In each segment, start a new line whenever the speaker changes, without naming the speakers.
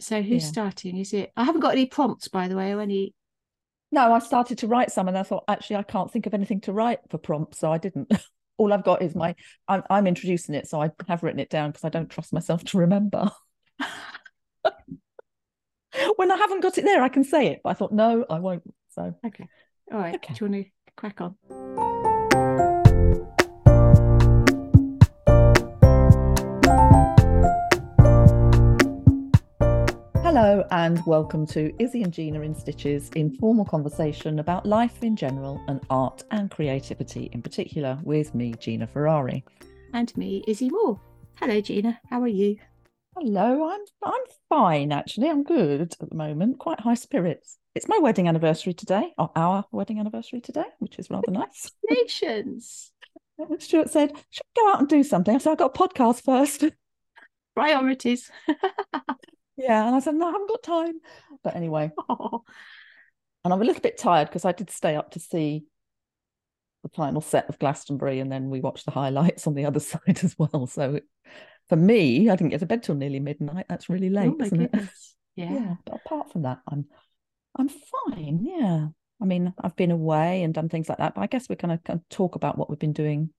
So who's
Yeah.
starting? Is it? I haven't got any prompts, by the way, or any.
No, I started to write some and I thought, actually, I can't think of anything to write for prompts. So I didn't. All I've got is my, I'm, I'm introducing it. So I have written it down because I don't trust myself to remember. when I haven't got it there, I can say it. But I thought, no, I won't. So
Okay. All right.
Okay.
Do you want to crack on?
Hello and welcome to Izzy and Gina in Stitches, informal conversation about life in general and art and creativity in particular with me, Gina Ferrari.
And me, Izzy Moore. Hello, Gina. How are you?
Hello, I'm I'm fine actually. I'm good at the moment. Quite high spirits. It's my wedding anniversary today, or our wedding anniversary today, which is rather nice.
Nations.
Stuart said, "Should we go out and do something?" I said, "I've got a podcast first.
Priorities.
yeah, and I said, "No, I haven't got time." But anyway,
Oh,
and I'm a little bit tired because I did stay up to see the final set of Glastonbury, and then we watched the highlights on the other side as well. So for me, I didn't get to bed till nearly midnight. That's really late,
oh
isn't it?
Yeah.
yeah but apart from that i'm i'm fine yeah i mean i've been away and done things like that but i guess we're going to talk about what we've been doing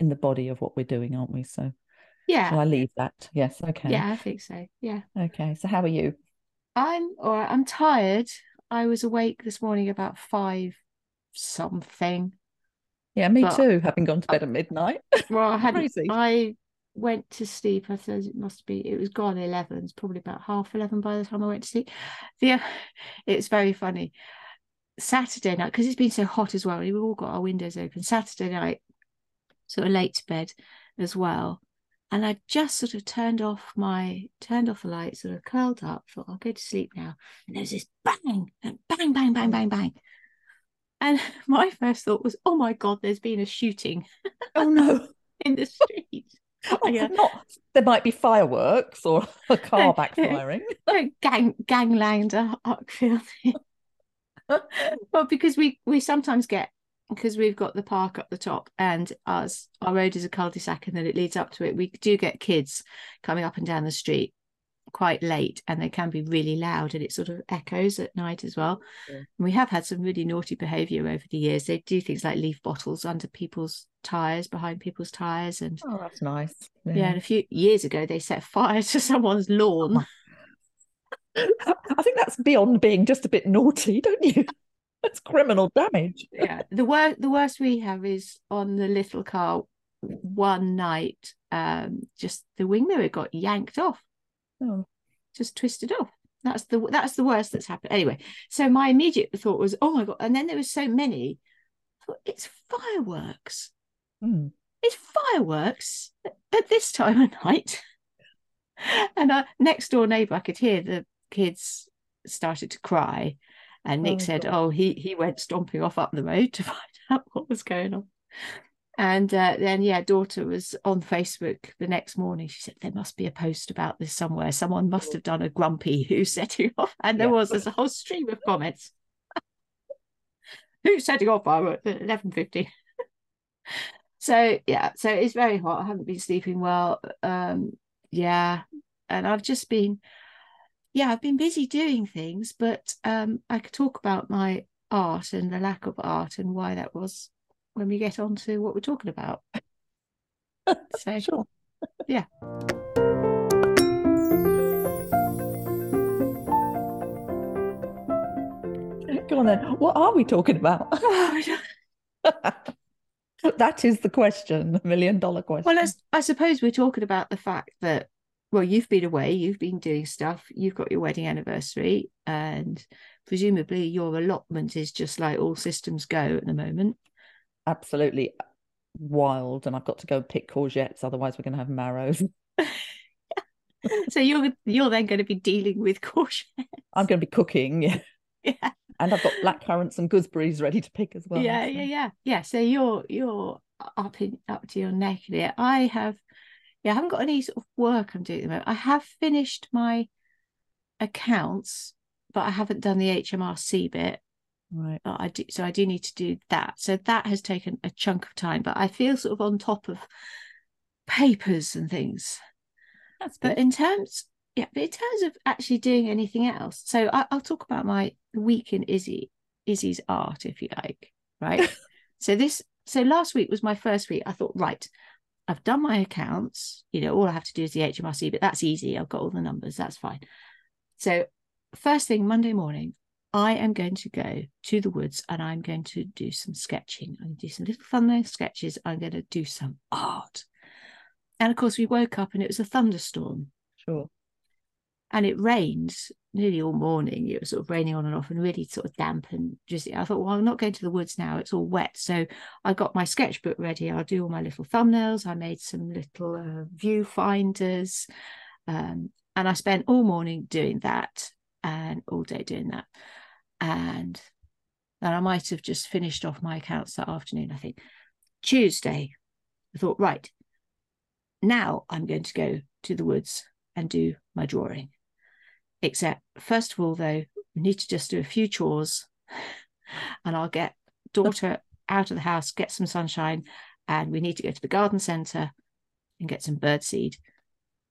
in the body of what we're doing aren't we so
Yeah.
shall i leave that yes okay
Yeah, I think so. Yeah.
okay so how are you
I'm all right. I'm tired. I was awake this morning about five something.
yeah me
But-
too having gone to bed at midnight
Well, I had
Crazy.
I went to sleep. I said it must be. It was gone eleven. It's probably about half eleven by the time I went to sleep. Yeah, it's very funny. Saturday night because it's been so hot as well. We've all got our windows open. Saturday night, sort of late to bed as well. And I just sort of turned off my turned off the light, sort of curled up, thought I'll go to sleep now. And there was this bang and bang, bang, bang, bang, bang. And my first thought was, oh my God, there's been a shooting
oh no
in the street.
oh,
Yeah.
not there might be fireworks or a car backfiring
gang gangland at Uckfield. well, because we we sometimes get because we've got the park up the top and us our road is a cul-de-sac and then it leads up to it. We do get kids coming up and down the street quite late and they can be really loud and it sort of echoes at night as well.
Yeah.
And we have had some really naughty behaviour over the years. They do things like leave bottles under people's tires, behind people's tires, and
oh that's nice
yeah, and a few years ago they set fire to someone's lawn.
I think that's beyond being just a bit naughty, don't you? That's criminal damage.
yeah the worst the worst we have is on the little car one night um just the wing mirror got yanked off.
Oh,
just twisted off. That's the that's the worst that's happened. Anyway so my immediate thought was oh my god and then there was so many. I thought it's fireworks.
Hmm.
it's fireworks at this time of night. And our next door neighbor i could hear the kids started to cry and nick
Oh,
said
God.
oh he he went stomping off up the road to find out what was going on. And uh, then yeah daughter was on facebook the next morning. She said there must be a post about this somewhere. Someone must have done a grumpy who's setting off. And there
Yeah.
was there's a whole stream of comments. Who's setting off? Fireworks at 11.50 so yeah so it's very hot. I haven't been sleeping well. Um yeah. And i've just been yeah i've been busy doing things but um i could talk about my art and the lack of art and why that was when we get on to what we're talking about so
Sure.
yeah
Go on then. What are we talking about? that is the question, the million dollar question.
well I, I suppose we're talking about the fact that well you've been away you've been doing stuff you've got your wedding anniversary and presumably your allotment is just like all systems go at the moment
Absolutely wild. And I've got to go pick courgettes, otherwise we're going to have marrows.
so you're you're then going to be dealing with caution.
I'm going to be cooking, yeah.
Yeah,
And I've got black currants and gooseberries ready to pick as well.
yeah,
so-
yeah, yeah, yeah. So you're you're up in up to your neck in it. I have, yeah, I haven't got any sort of work I'm doing at the moment. I have finished my accounts, but I haven't done the HMRC bit.
Right.
But I do, so I do need to do that. So that has taken a chunk of time. But I feel sort of on top of papers and things.
That's
But in terms yeah, but in terms of actually doing anything else, so I, will talk about my week in Izzy, Izzy's art, if you like, right? so this, so last week was my first week. I thought, right, I've done my accounts. You know, all I have to do is the HMRC, but that's easy. I've got all the numbers. That's fine. So first thing Monday morning, I am going to go to the woods and I'm going to do some sketching. I'm going to do some little thumbnail sketches. I'm going to do some art. And of course, we woke up and it was a thunderstorm.
Sure.
And it rained nearly all morning. It was sort of raining on and off and really sort of damp and just. I thought, well, I'm not going to the woods now. It's all wet. So I got my sketchbook ready. I'll do all my little thumbnails. I made some little uh, viewfinders. Um, and I spent all morning doing that and all day doing that and then I might have just finished off my accounts that afternoon. I think Tuesday, I thought, right, now I'm going to go to the woods and do my drawing. Except, first of all, though, we need to just do a few chores and I'll get daughter out of the house, get some sunshine, and we need to go to the garden centre and get some birdseed.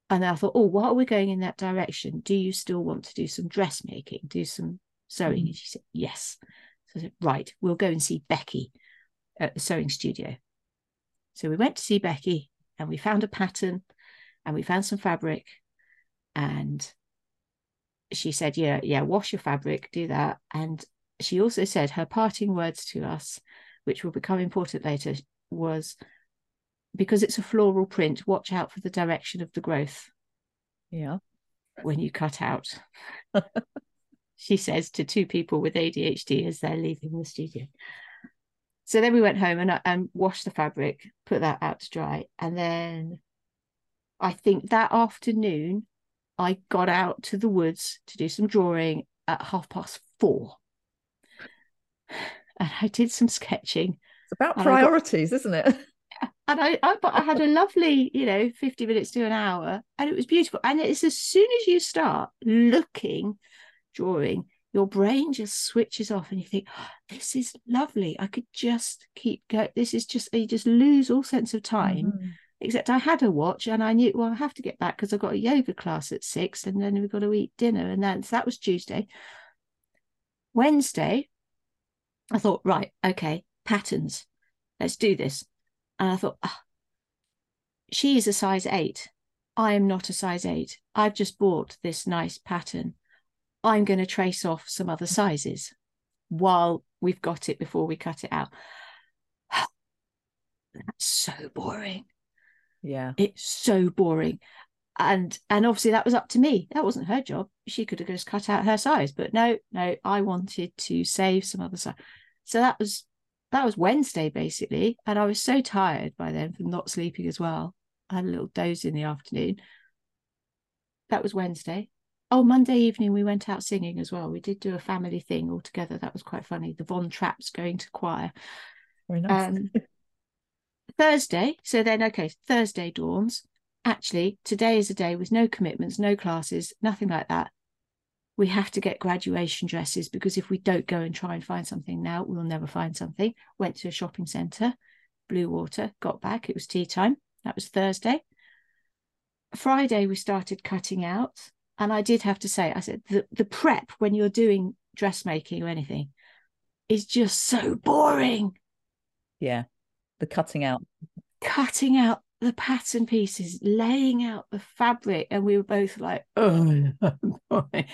And then I thought, oh, while we're going in that direction, do you still want to do some dressmaking, do some sewing? Mm. And she said, Yes. So I said, Right, we'll go and see Becky at the sewing studio. So we went to see Becky and we found a pattern and we found some fabric. And she said, Yeah, yeah, wash your fabric, do that. And she also said her parting words to us, which will become important later, was because it's a floral print, watch out for the direction of the growth.
Yeah.
When you cut out. she says to two people with ADHD as they're leaving the studio. So then we went home and, and washed the fabric, put that out to dry. And then I think that afternoon, I got out to the woods to do some drawing at half past four. And I did some sketching.
It's about priorities, got, isn't it?
And I, I, I had a lovely, you know, 50 minutes to an hour, and it was beautiful. And it's as soon as you start looking drawing, your brain just switches off and you think, oh, this is lovely. I could just keep going. This is just, you just lose all sense of time. Mm-hmm. Except I had a watch and I knew, well, I have to get back because I've got a yoga class at six and then we've got to eat dinner. And then so that was Tuesday. Wednesday, I thought, right, okay, patterns. Let's do this. And I thought, oh, she is a size eight. I am not a size eight. I've just bought this nice pattern. I'm going to trace off some other sizes while we've got it before we cut it out. That's so boring.
Yeah.
It's so boring. And and obviously that was up to me. That wasn't her job. She could have just cut out her size. But no, no, I wanted to save some other size. So that was that was Wednesday basically. And I was so tired by then from not sleeping as well. I had a little doze in the afternoon. That was Wednesday oh monday evening we went out singing as well we did do a family thing all together that was quite funny the von trapps going to choir
very nice um,
thursday. So then okay thursday dawns. Actually today is a day with no commitments no classes nothing like that. We have to get graduation dresses because if we don't go and try and find something now we'll never find something. Went to a shopping centre Bluewater, got back. It was tea time. That was thursday. Friday we started cutting out. And I did have to say, I said the, the prep when you're doing dressmaking or anything is just so boring.
Yeah. The cutting out.
Cutting out the pattern pieces, laying out the fabric, and we were both like, oh boy.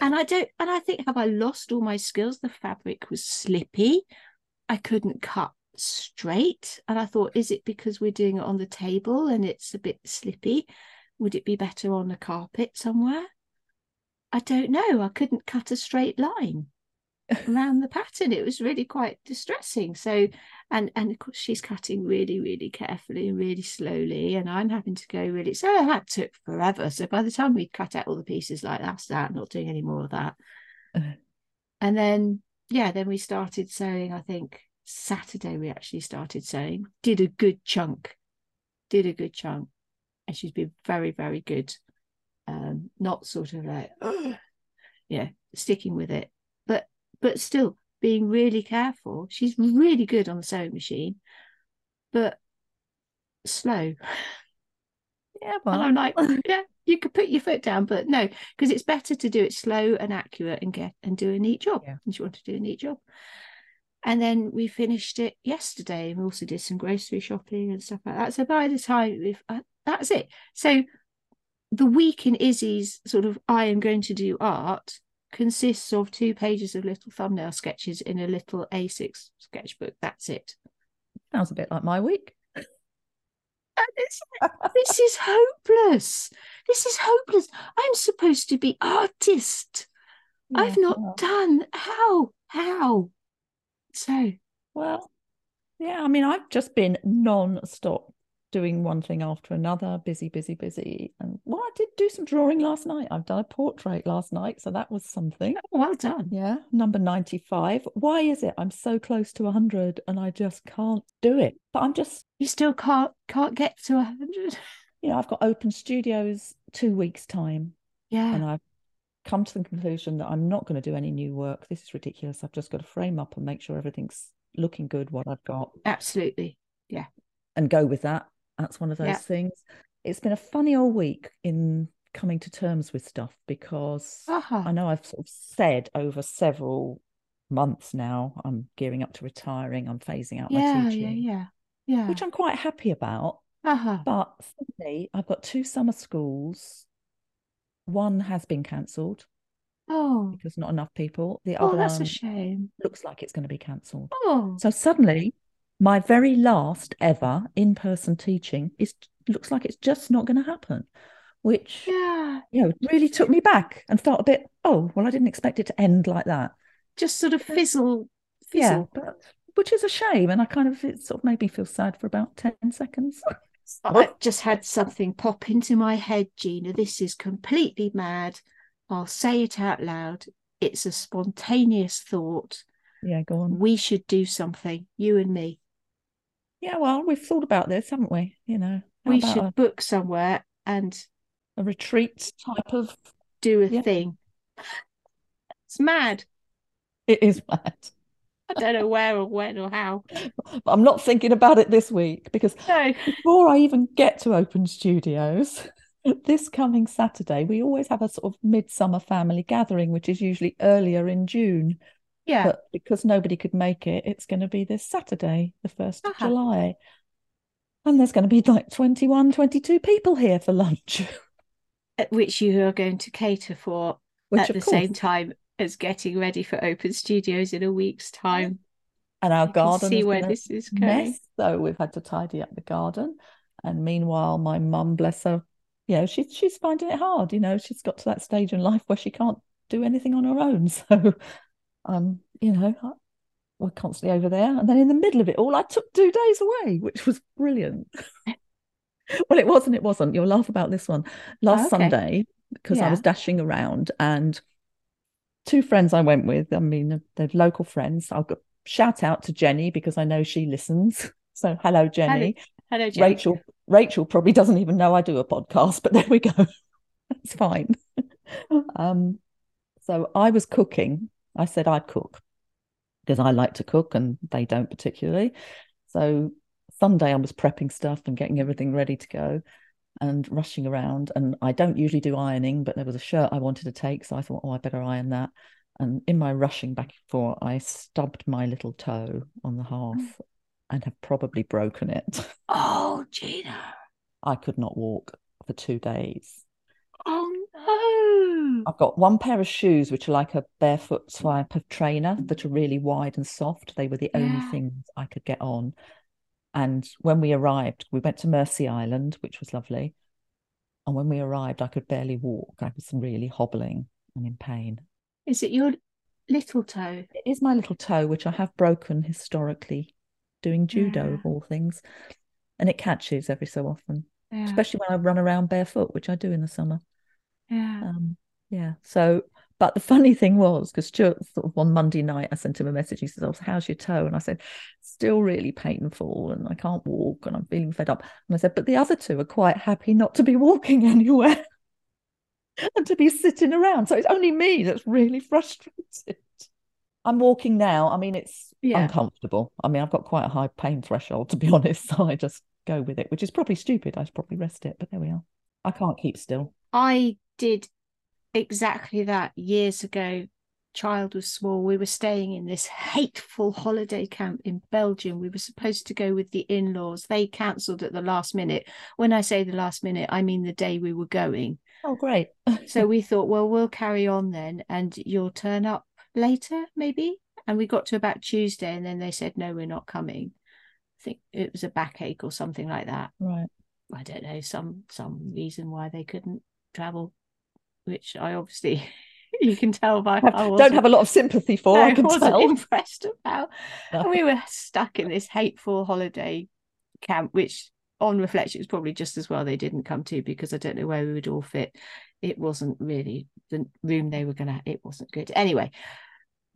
And I don't and I think have I lost all my skills? The fabric was slippy. I couldn't cut straight. And I thought, is it because we're doing it on the table and it's a bit slippy? Would it be better on a carpet somewhere? I don't know. I couldn't cut a straight line around the pattern. It was really quite distressing. So, and and of course she's cutting really, really carefully and really slowly, and I'm having to go really. So that took forever. So by the time we cut out all the pieces, like that's that, not doing any more of that. and then yeah, then we started sewing. I think Saturday we actually started sewing. Did a good chunk. Did a good chunk and she's been very very good um not sort of like yeah sticking with it but still being really careful she's really good on the sewing machine but slow
yeah well
and i'm like yeah you could put your foot down, but no, because it's better to do it slow and accurate and get and do a neat job.
Yeah.
And she wanted to do a neat job. And then we finished it yesterday. and We also did some grocery shopping and stuff like that. So by the time we've uh, that's it. So the week in Izzy's sort of I am going to do art consists of two pages of little thumbnail sketches in a little A6 sketchbook. That's it.
Sounds a bit like my week.
And it's this is hopeless. This is hopeless. I'm supposed to be artist. I've not
well,
done. How? How? So
Well, yeah, I mean, I've just been non-stop doing one thing after another, busy, busy, busy. And well, I did do some drawing last night. I've done a portrait last night, so that was something.
Oh, well done.
Yeah, number 95. Why is it I'm so close to 100 and I just can't do it? But I'm just,
You still can't can't get to a hundred.
you know, I've got open studios two weeks' time
Yeah.
and I've come to the conclusion that I'm not going to do any new work. This is ridiculous. I've just got to frame up and make sure everything's looking good, what I've got.
Absolutely. Yeah.
And go with that. That's one of those
Yeah.
things. It's been a funny old week in coming to terms with stuff because
Aha.
I know I've sort of said over several months now, I'm gearing up to retiring, I'm phasing out my
Yeah, yeah,
teaching,
yeah. Yeah.
which I'm quite happy about.
Aha.
But suddenly I've got two summer schools. One has been cancelled
Oh.
because not enough people. The
Oh,
other
that's a shame.
looks like it's going to be cancelled.
Oh.
So suddenly, my very last ever in-person teaching is looks like it's just not going to happen, which
Yeah.
you know really took me back and felt a bit. Oh, well, I didn't expect it to end like that.
Just sort of fizzle.
Yeah, but which is a shame, and I kind of it sort of made me feel sad for about ten seconds.
I've just had something pop into my head, Gina. This is completely mad. I'll say it out loud. It's a spontaneous thought.
yeah, go on.
We should do something, you and me.
Yeah, well, we've thought about this, haven't we? You know,
we should
a,
book somewhere and
a retreat type of.
do a
Yeah.
thing. It's mad.
It is mad.
I don't know where or when or how.
But I'm not thinking about it this week because
No.
before I even get to open studios, this coming Saturday, we always have a sort of midsummer family gathering, which is usually earlier in June.
Yeah.
But because nobody could make it, it's going to be this Saturday, the 1st of
Uh-huh.
July. And there's going to be like 21, 22 people here for lunch,
At which you are going to cater for
which
at the
course,
same time as getting ready for open studios in a week's time.
and our
I
garden
see where this is going.
mess, so we've had to tidy up the garden. And meanwhile, my mum, bless her, you know, she's she's finding it hard. You know, she's got to that stage in life where she can't do anything on her own. So, um, you know, I- we're constantly over there. And then in the middle of it all, I took two days away, which was brilliant. well, it wasn't. It wasn't. You'll laugh about this one. Last
okay.
Sunday, because I was dashing around, and two friends I went with. I mean, they're local friends. I'll go, shout out to Jenny because I know she listens. So hello, Jenny.
Hello, Jane.
Rachel. Rachel probably doesn't even know I do a podcast, but there we go. That's fine. um, so I was cooking. I said I'd cook because I like to cook and they don't particularly. So Sunday I was prepping stuff and getting everything ready to go and rushing around. And I don't usually do ironing, but there was a shirt I wanted to take, so I thought, oh, I better iron that. And in my rushing back and forth, I stubbed my little toe on the hearth mm. and have probably broken it.
Oh, Gina.
I could not walk for two days.
No.
I've got one pair of shoes which are like a barefoot type of trainer that are really wide and soft. They were the only things I could get on. And when we arrived, we went to Mersea Island, which was lovely. And when we arrived, I could barely walk. I was really hobbling and in pain.
Is it your little toe?
It is my little toe, which I have broken historically doing judo
Yeah.
of all things. And it catches every so often,
Yeah.
especially when I run around barefoot, which I do in the summer.
yeah.
Um, yeah. So, but the funny thing was, because Stuart, sort of on Monday night, I sent him a message. He says, "Oh, how's your toe?" And I said, "Still really painful, and I can't walk, and I'm feeling fed up." And I said, "But the other two are quite happy not to be walking anywhere and to be sitting around. So it's only me that's really frustrated." I'm walking now. I mean, it's
Yeah.
uncomfortable. I mean, I've got quite a high pain threshold, to be honest. So I just go with it, which is probably stupid. I should probably rest it, but there we are. I can't keep still.
I did exactly that years ago. Child was small. We were staying in this hateful holiday camp in Belgium. We were supposed to go with the in laws. They cancelled at the last minute. When I say the last minute, I mean the day we were going.
Oh, great.
so we thought, well, we'll carry on then and you'll turn up later, maybe. And we got to about Tuesday and then they said, no, we're not coming. I think it was a backache or something like that.
Right.
I don't know, some some reason why they couldn't travel, which I obviously you can tell by
I don't have a lot of sympathy for.
no,
I can
wasn't
tell.
impressed about.
No.
And we were stuck in this hateful holiday camp, which on reflection is probably just as well they didn't come to because I don't know where we would all fit. It wasn't really the room they were gonna. It wasn't good anyway.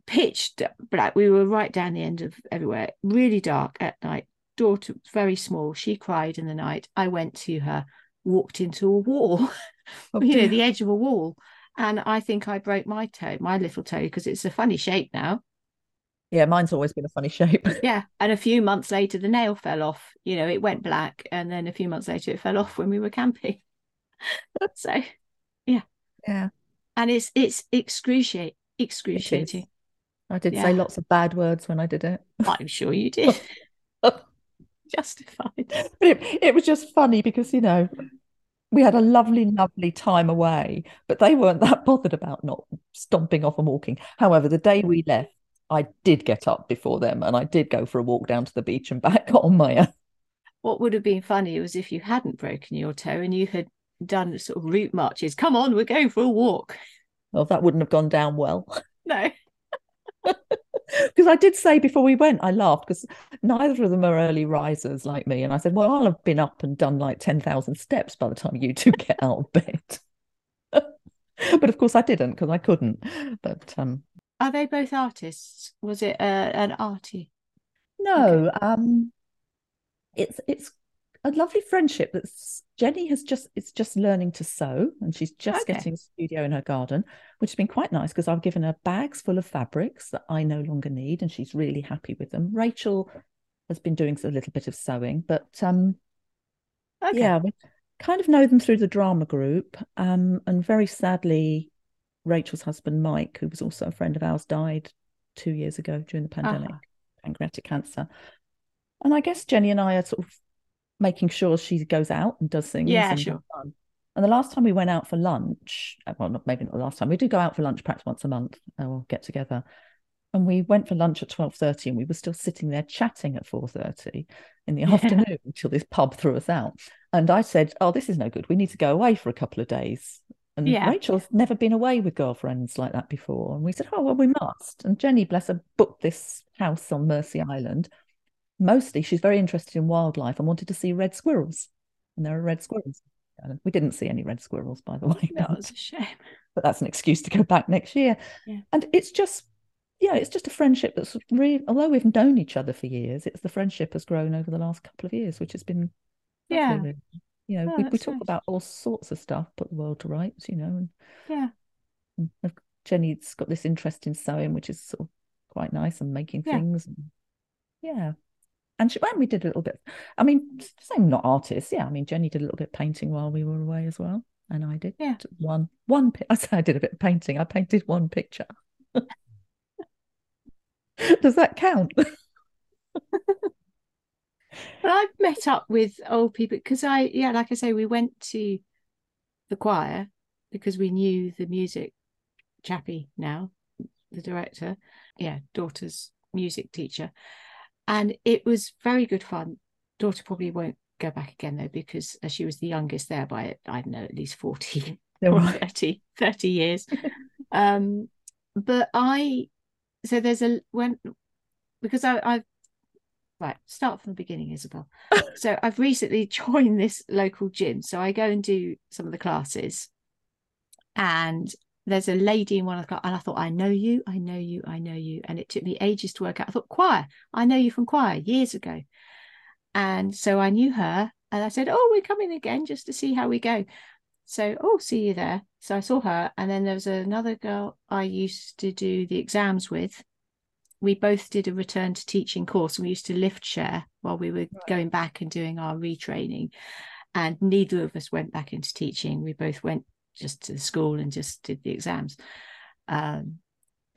Pitched black. We were right down the end of everywhere. Really dark at night. Daughter was very small. She cried in the night. I went to her, walked into a wall. You know, the edge of a wall. And I think I broke my toe, my little toe, because it's a funny shape now.
Yeah, mine's always been a funny shape.
Yeah. And a few months later, the nail fell off. You know, it went black. And then a few months later, it fell off when we were camping. so,
yeah, Yeah.
and it's it's excruciating. Excruciating.
I did
Yeah.
say lots of bad words when I did it.
I'm sure you did. Justified.
But it, it was just funny because, you know, we had a lovely, lovely time away, but they weren't that bothered about not stomping off and walking. However, the day we left, I did get up before them and I did go for a walk down to the beach and back on my own.
What would have been funny was if you hadn't broken your toe and you had done sort of route marches. Come on, we're going for a walk.
Well, that wouldn't have gone down well.
No.
Because I did say before we went, I laughed because neither of them are early risers like me. And I said, Well, I'll have been up and done like 10,000 steps by the time you two get out of bed. but of course, I didn't because I couldn't. But um,
Are they both artists? Was it uh, an arty?
no, um, it's it's a lovely friendship that Jenny has just it's just learning to sew and she's just
Okay.
getting a studio in her garden, which has been quite nice because I've given her bags full of fabrics that I no longer need and she's really happy with them. Rachel has been doing a little bit of sewing, but um
Okay.
yeah, we kind of know them through the drama group. Um, and very sadly, Rachel's husband Mike, who was also a friend of ours, died two years ago during the pandemic,
Ah.
pancreatic cancer. And I guess Jenny and I are sort of making sure she goes out and does things.
Yeah,
and
sure.
And the last time we went out for lunch, uh, well, not, maybe not the last time, we do go out for lunch perhaps once a month or get together. And we went for lunch at twelve thirty, and we were still sitting there chatting at four thirty in the
Yeah.
afternoon until this pub threw us out. And I said, "Oh, this is no good. We need to go away for a couple of days." And
Yeah.
Rachel's never been away with girlfriends like that before. And we said, "Oh, well, we must." And Jenny, bless her, booked this house on Mersea Island. Mostly, she's very interested in wildlife and wanted to see red squirrels. And there are red squirrels. We didn't see any red squirrels, by the way.
That was a shame.
but that's an excuse to go back next year.
Yeah.
And it's just, yeah, it's just a friendship that's really, although we've known each other for years, it's the friendship has grown over the last couple of years, which has been,
Yeah.
really. You know,
Oh,
we, we talk
nice.
about all sorts of stuff, put the world to rights, you know. And,
Yeah.
and Jenny's got this interest in sewing, which is sort of quite nice and making
Yeah.
things. And, yeah. And she, when we did a little bit, I mean, same not artists, yeah. I mean, Jenny did a little bit of painting while we were away as well, and I did
Yeah.
one one. I say I did a bit of painting. I painted one picture. Does that count?
But I've met up with old people because I, yeah, like I say, we went to the choir because we knew the music chappie now, the director, yeah, daughter's music teacher. And it was very good fun. Daughter probably won't go back again though, because uh, she was the youngest there by, I don't know, at least 40
They're
or 30, 30 years. um, but I, so there's a, when, because I, I've, right, start from the beginning, Isobel. so I've recently joined this local gym. So I go and do some of the classes. And there's a lady in one of the class, and I thought, I know you, I know you, I know you. And it took me ages to work out. I thought, choir, I know you from choir years ago. And so I knew her, and I said, Oh, we're coming again just to see how we go. So, oh, see you there. So I saw her, and then there was another girl I used to do the exams with. We both did a return to teaching course, and we used to lift share while we were going back and doing our retraining. And neither of us went back into teaching. We both went just to the school and just did the exams. Um,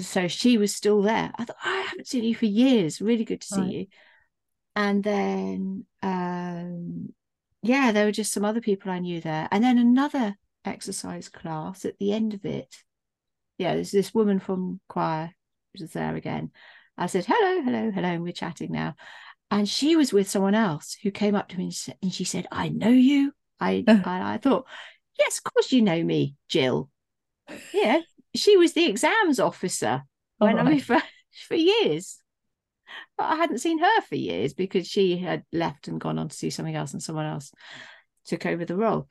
so she was still there. I thought, I haven't seen you for years. Really good to see you. And then, um, yeah, there were just some other people I knew there. And then another exercise class at the end of it. Yeah, there's this woman from choir who was there again. I said, hello, hello, hello. And we're chatting now. And she was with someone else who came up to me and she said, I know you. I, I, I thought, yes, of course you know me, Jill. Yeah, she was the exams officer when right. I mean, for, for years. But I hadn't seen her for years because she had left and gone on to do something else and someone else took over the role.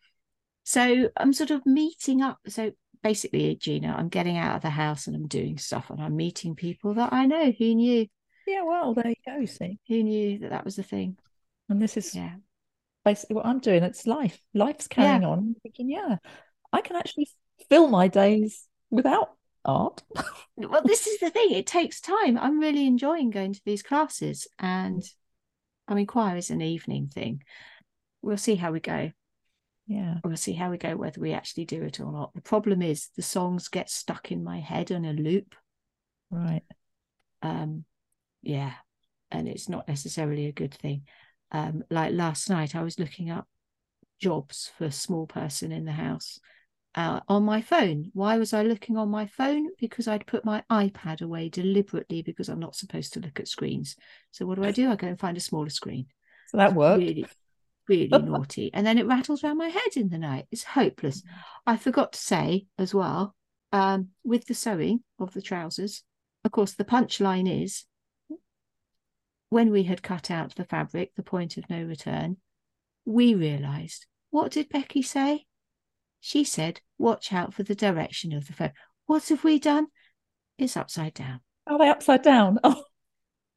So I'm sort of meeting up. So basically, Gina, I'm getting out of the house and I'm doing stuff and I'm meeting people that I know who knew.
Yeah, well, there you go. See,
who knew that that was the thing.
And this is yeah, basically what I'm doing. It's life. Life's carrying yeah. on. I'm thinking, yeah, I can actually fill my days without art.
well, this is the thing. It takes time. I'm really enjoying going to these classes, and I mean, choir is an evening thing. We'll see how we go.
Yeah,
we'll see how we go whether we actually do it or not. The problem is the songs get stuck in my head on a loop.
Right.
Um. Yeah, and it's not necessarily a good thing. Um. Like last night, I was looking up jobs for a small person in the house uh, on my phone. Why was I looking on my phone? Because I'd put my iPad away deliberately because I'm not supposed to look at screens. So what do I do? I go and find a smaller screen.
So that worked.
Really, really naughty. And then it rattles around my head in the night. It's hopeless. I forgot to say as well, um, with the sewing of the trousers, of course, the punchline is when we had cut out the fabric, the point of no return, we realised what did Becky say? She said, Watch out for the direction of the phone. What have we done? It's upside down.
Are they upside down? Oh.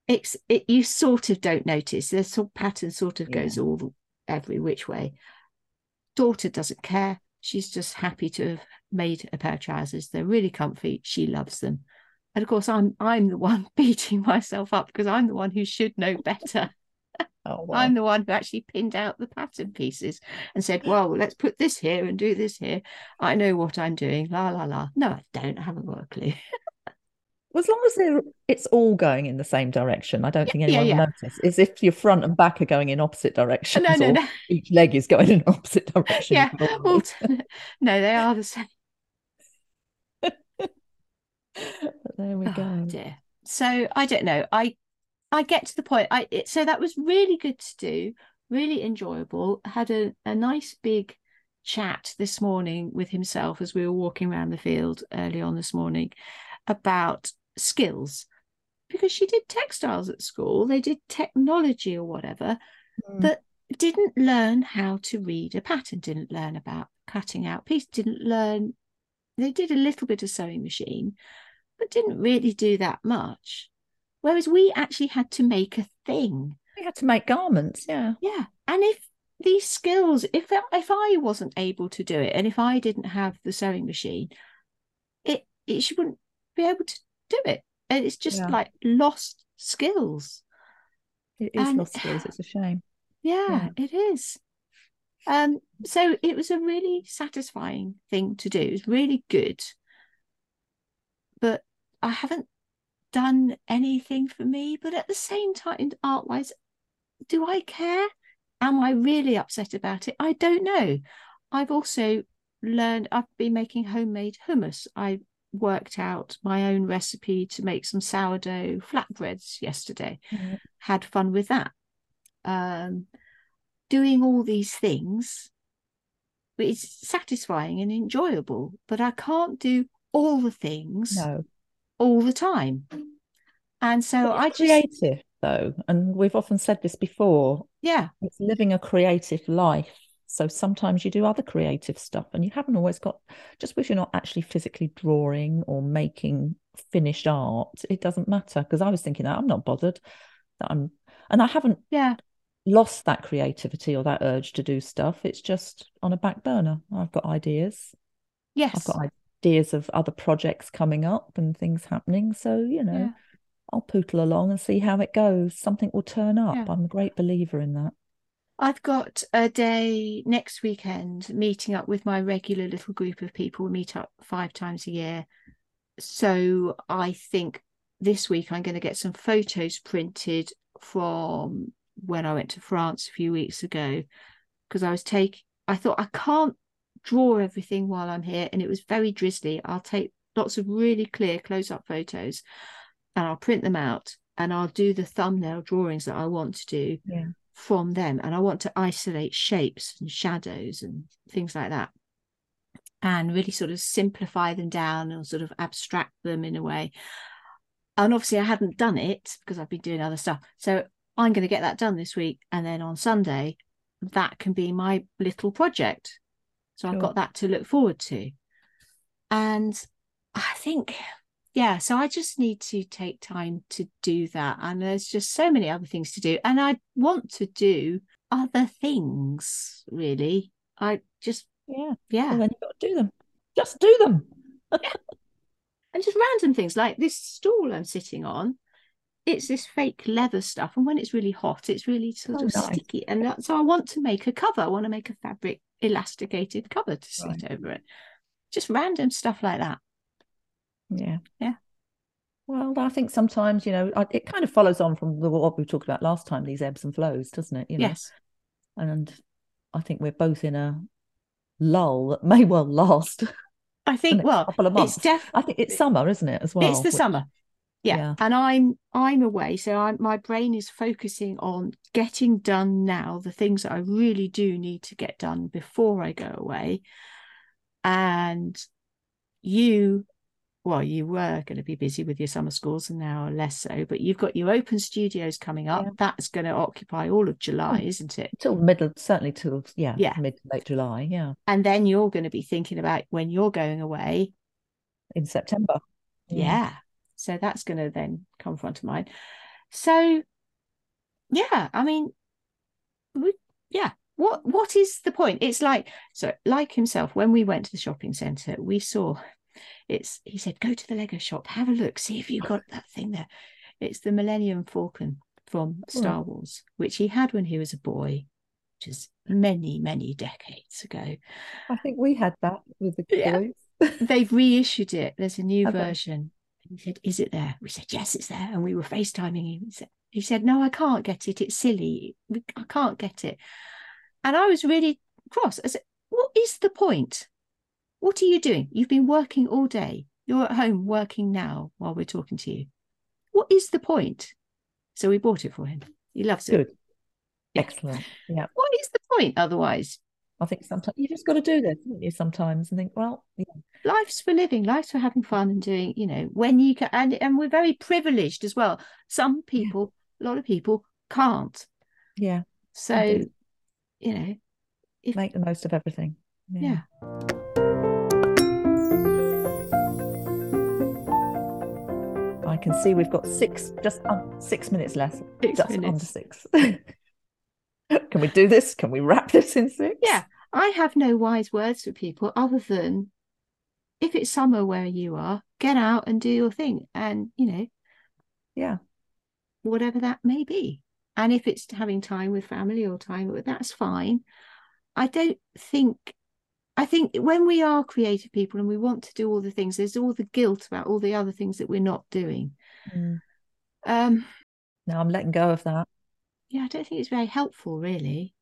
It's it, you sort of don't notice. The sort of pattern sort of yeah. goes all the, every which way. Daughter doesn't care. She's just happy to have made a pair of trousers. They're really comfy. She loves them. And of course, I'm I'm the one beating myself up because I'm the one who should know better. Oh, wow. I'm the one who actually pinned out the pattern pieces and said, well, let's put this here and do this here. I know what I'm doing. La, la, la. No, I don't. I haven't got a clue.
as long as it's all going in the same direction, I don't yeah, think anyone yeah, yeah. notice. Is if your front and back are going in opposite directions, no, no, no. each leg is going in opposite direction.
Yeah, well, no, they are the same.
There we oh, go.
Dear. So I don't know. I I get to the point. I it, so that was really good to do, really enjoyable. had a, a nice big chat this morning with himself as we were walking around the field early on this morning about skills because she did textiles at school they did technology or whatever mm. but didn't learn how to read a pattern didn't learn about cutting out piece didn't learn they did a little bit of sewing machine but didn't really do that much Whereas we actually had to make a thing.
We had to make garments, yeah.
Yeah. And if these skills, if if I wasn't able to do it and if I didn't have the sewing machine, it it she wouldn't be able to do it. And it's just yeah. like lost skills.
It is and, lost skills. It's a shame.
Yeah, yeah, it is. Um, so it was a really satisfying thing to do. It was really good. But I haven't done anything for me. But at the same time, art wise, do I care? Am I really upset about it? I don't know. I've also learned, I've been making homemade hummus. I worked out my own recipe to make some sourdough flatbreads yesterday. Mm-hmm. Had fun with that. Um, doing all these things, it's satisfying and enjoyable, but I can't do all the things
no
all the time. And so I just
creative though, and we've often said this before.
Yeah.
It's living a creative life. So sometimes you do other creative stuff and you haven't always got just because you're not actually physically drawing or making finished art, it doesn't matter. Because I was thinking that I'm not bothered. That I'm and I haven't
yeah
lost that creativity or that urge to do stuff. It's just on a back burner. I've got ideas.
Yes.
I've got ideas of other projects coming up and things happening. So, you know, yeah. I'll pootle along and see how it goes. Something will turn up. Yeah. I'm a great believer in that.
I've got a day next weekend meeting up with my regular little group of people. We meet up five times a year. So I think this week I'm going to get some photos printed from when I went to France a few weeks ago because I was taking, I thought I can't draw everything while I'm here. And it was very drizzly. I'll take lots of really clear close up photos and I'll print them out and I'll do the thumbnail drawings that I want to do
yeah.
from them. And I want to isolate shapes and shadows and things like that and really sort of simplify them down and sort of abstract them in a way. And obviously, I hadn't done it because I've been doing other stuff. So I'm going to get that done this week. And then on Sunday, that can be my little project. So sure. I've got that to look forward to. And I think, yeah, so I just need to take time to do that. And there's just so many other things to do. And I want to do other things, really. I just,
yeah.
Yeah.
Well, then you've got to do them. Just do them.
yeah. And just random things like this stool I'm sitting on it's this fake leather stuff and when it's really hot it's really sort
oh,
of
nice.
sticky and that, so i want to make a cover. I want to make a fabric elasticated cover to sit right. over it. Just random stuff like that.
Yeah.
Yeah.
Well i think sometimes you know it kind of follows on from what we talked about last time these ebbs and flows doesn't it you know?
Yes.
And i think we're both in a lull that may well last
i think well
couple of months.
it's def-
i think it's summer isn't it as well
it's the which, summer yeah. yeah. and i'm i'm away so I, my brain is focusing on getting done now the things that i really do need to get done before i go away. And you well you were going to be busy with your summer schools and now less so but you've got your open studios coming up. Yeah. that's going to occupy all of july oh, isn't it?
till middle certainly till yeah yeah. mid late july yeah.
And then you're going to be thinking about when you're going away.
In september.
Yeah so that's going to then come front of mind. So, yeah, I mean, we, yeah, what what is the point? It's like so, like himself. When we went to the shopping centre, we saw it's. He said, "Go to the Lego shop, have a look, see if you've got that thing there." It's the Millennium Falcon from hmm. Star Wars, which he had when he was a boy, which is many many decades ago.
I think we had that with the boys.
Yeah. They've reissued it. There's a new version he said, Is it there? We said, Yes, it's there. And we were FaceTiming him. He said, he said, No, I can't get it. It's silly. I can't get it. And I was really cross. I said, What is the point? What are you doing? You've been working all day. You're at home working now while we're talking to you. What is the point? So we bought it for him. He loves it.
Good. Excellent. Yeah.
What is the point otherwise?
I think sometimes you just got to do this, you? Sometimes and think, well, yeah.
life's for living, life's for having fun and doing, you know, when you can, and and we're very privileged as well. Some people, yeah. a lot of people can't.
Yeah.
So, Indeed. you know,
if, make the most of everything.
yeah. yeah.
I can see we've got six, just um, six minutes left.
Six
just
minutes.
under six. Can we do this? Can we wrap this in six?
Yeah. I have no wise words for people other than if it's summer where you are, get out and do your thing. And, you know,
yeah,
whatever that may be. And if it's having time with family or time that's fine. I don't think I think when we are creative people and we want to do all the things, there's all the guilt about all the other things that we're not doing.
Mm.
Um
no, I'm letting go of that
yeah, I don't think it's very helpful, really.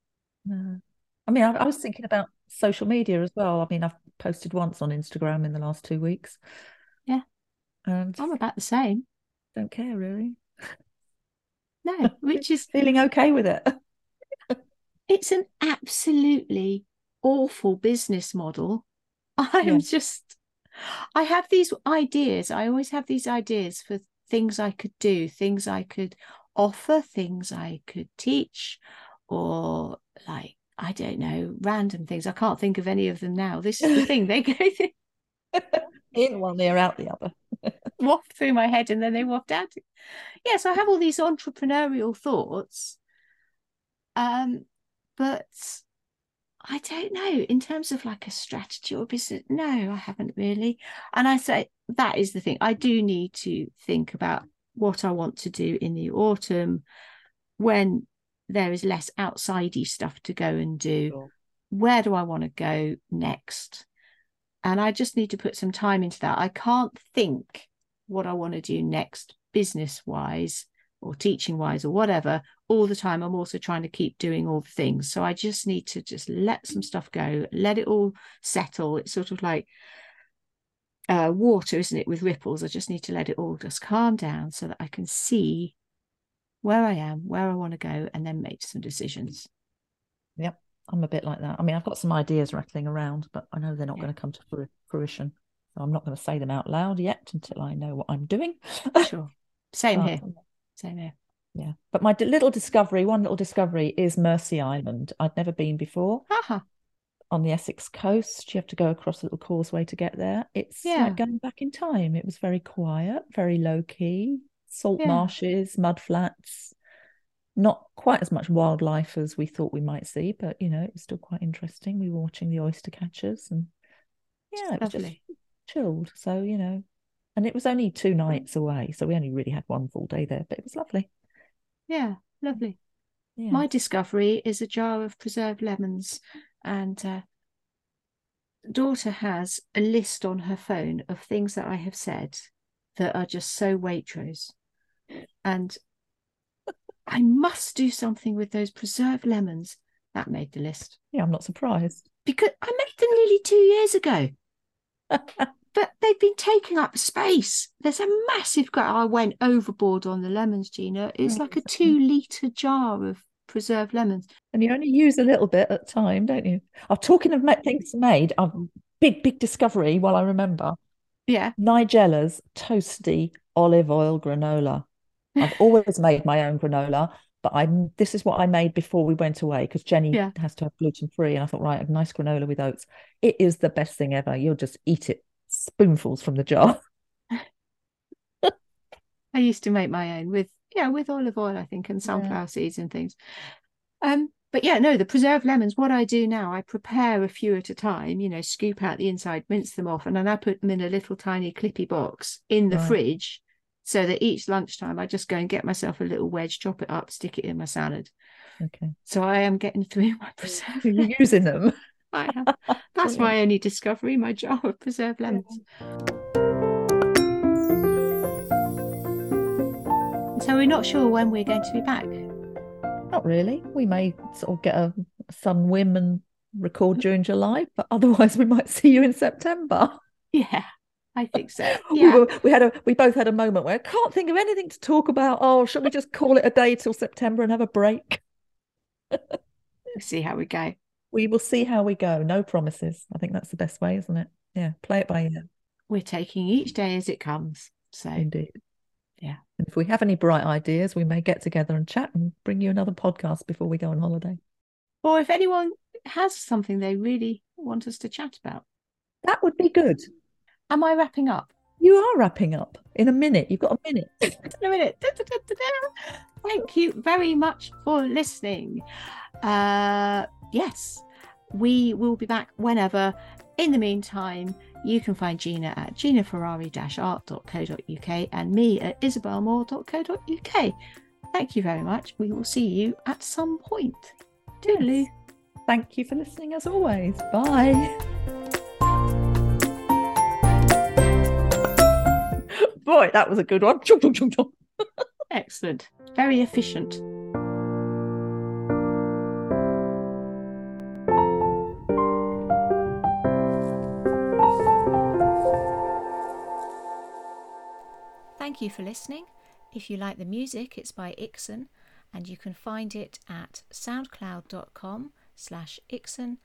No. I mean, I, I, oh. was thinking about social media as well. I mean, I've posted once on Instagram in the last two weeks.
Yeah.
And
I'm about the same.
Don't care really.
No, which is
feeling okay with it.
it's an absolutely awful business model. I'm yeah. just, I have these ideas. I always have these ideas for things I could do, things I could offer things I could teach or like I don't know random things. I can't think of any of them now. This is the thing they go
in one ear out the other.
waft through my head and then they waft out. Yes, I have all these entrepreneurial thoughts. Um, but I don't know in terms of like a strategy or business. No, I haven't really. And I say that is the thing. I do need to think about what I want to do in the autumn when there is less outsidey stuff to go and do.
Sure.
Where do I want to go next? And I just need to put some time into that. I can't think what I want to do next, business wise or teaching wise or whatever, all the time. I'm also trying to keep doing all the things. So I just need to just let some stuff go, let it all settle. It's sort of like uh, water, isn't it, with ripples? I just need to let it all just calm down so that I can see where I am, where I want to go, and then make some decisions.
Yep. I'm a bit like that. I mean, I've got some ideas rattling around, but I know they're not
Yeah.
going to come to fruition. So I'm not going to say them out loud yet until I know what I'm doing.
Sure. Same
But,
here. Um, Same here.
Yeah. But my d- little discovery, one little discovery is Mersea Island. I'd never been before
Haha.
on the Essex coast. You have to go across a little causeway to get there. It's
Yeah.
like going back in time. It was very quiet, very low key, salt
Yeah.
marshes, mud flats. Not quite as much wildlife as we thought we might see, but you know, it was still quite interesting. We were watching the oyster catchers and yeah, it was just chilled. So, you know, and it was only two nights away. So we only really had one full day there, but it was lovely.
Yeah. Lovely.
Yeah.
My discovery is a jar of preserved lemons, and uh, daughter has a list on her phone of things that I have said that are just so Waitrose, and I must do something with those preserved lemons. That made the list
yeah, I'm not surprised.
because I made them nearly two years ago. but they've been taking up space. There's a massive. gra- I went overboard on the lemons, Gina. It's
Oh,
like a two liter jar of preserved lemons.
And you only use a little bit at a time, don't you? Oh, talking of things made, I've big, big discovery while I remember.
Yeah,
Nigella's toasty olive oil granola. I've always made my own granola, but I this is what I made before we went away because Jenny
Yeah.
has to have gluten free, and I thought, right, a nice granola with oats. It is the best thing ever. You'll just eat it spoonfuls from the jar.
I used to make my own with yeah with olive oil, I think, and sunflower seeds and things. Um, but yeah, no, the preserved lemons. What I do now, I prepare a few at a time. You know, scoop out the inside, mince them off, and then I put them in a little tiny clippy box in the
Right.
fridge, so that each lunchtime I just go and get myself a little wedge, chop it up, stick it in my salad.
Okay,
So I am getting through my preserved
you're
lemons.
using them.
I am. That's my only discovery, my jar of preserved lemons. So we're not sure when we're going to be back.
Not really. We may sort of get a sun whim and record during July, but otherwise we might see you in September.
Yeah, I think so.
We, were, we had a we both had a moment where I can't think of anything to talk about. Oh, shall we just call it a day till September and have a break?
We'll see how we go.
We will see how we go. No promises. I think that's the best way, isn't it? Yeah, play it by ear.
We're taking each day as it comes. So
Indeed.
Yeah.
And if we have any bright ideas, we may get together and chat and bring you another podcast before we go on holiday.
or if anyone has something they really want us to chat about.
That would be good.
Am I wrapping up?
You are wrapping up in a minute. You've got a minute.
In a minute. Da, da, da. Thank you very much for listening. Uh, yes, we will be back whenever. In the meantime, you can find Gina at ginaferrari-art.co.uk and me at isobelmoore.co.uk. Thank you very much. We will see you at some point. Toodaloo.
Thank you for listening as always. Bye. Boy, that was a good one.
Excellent. Very efficient. Thank you for listening. If you like the music, it's by Ikson, and you can find it at soundcloud.com slash Ikson,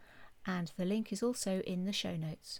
and the link is also in the show notes.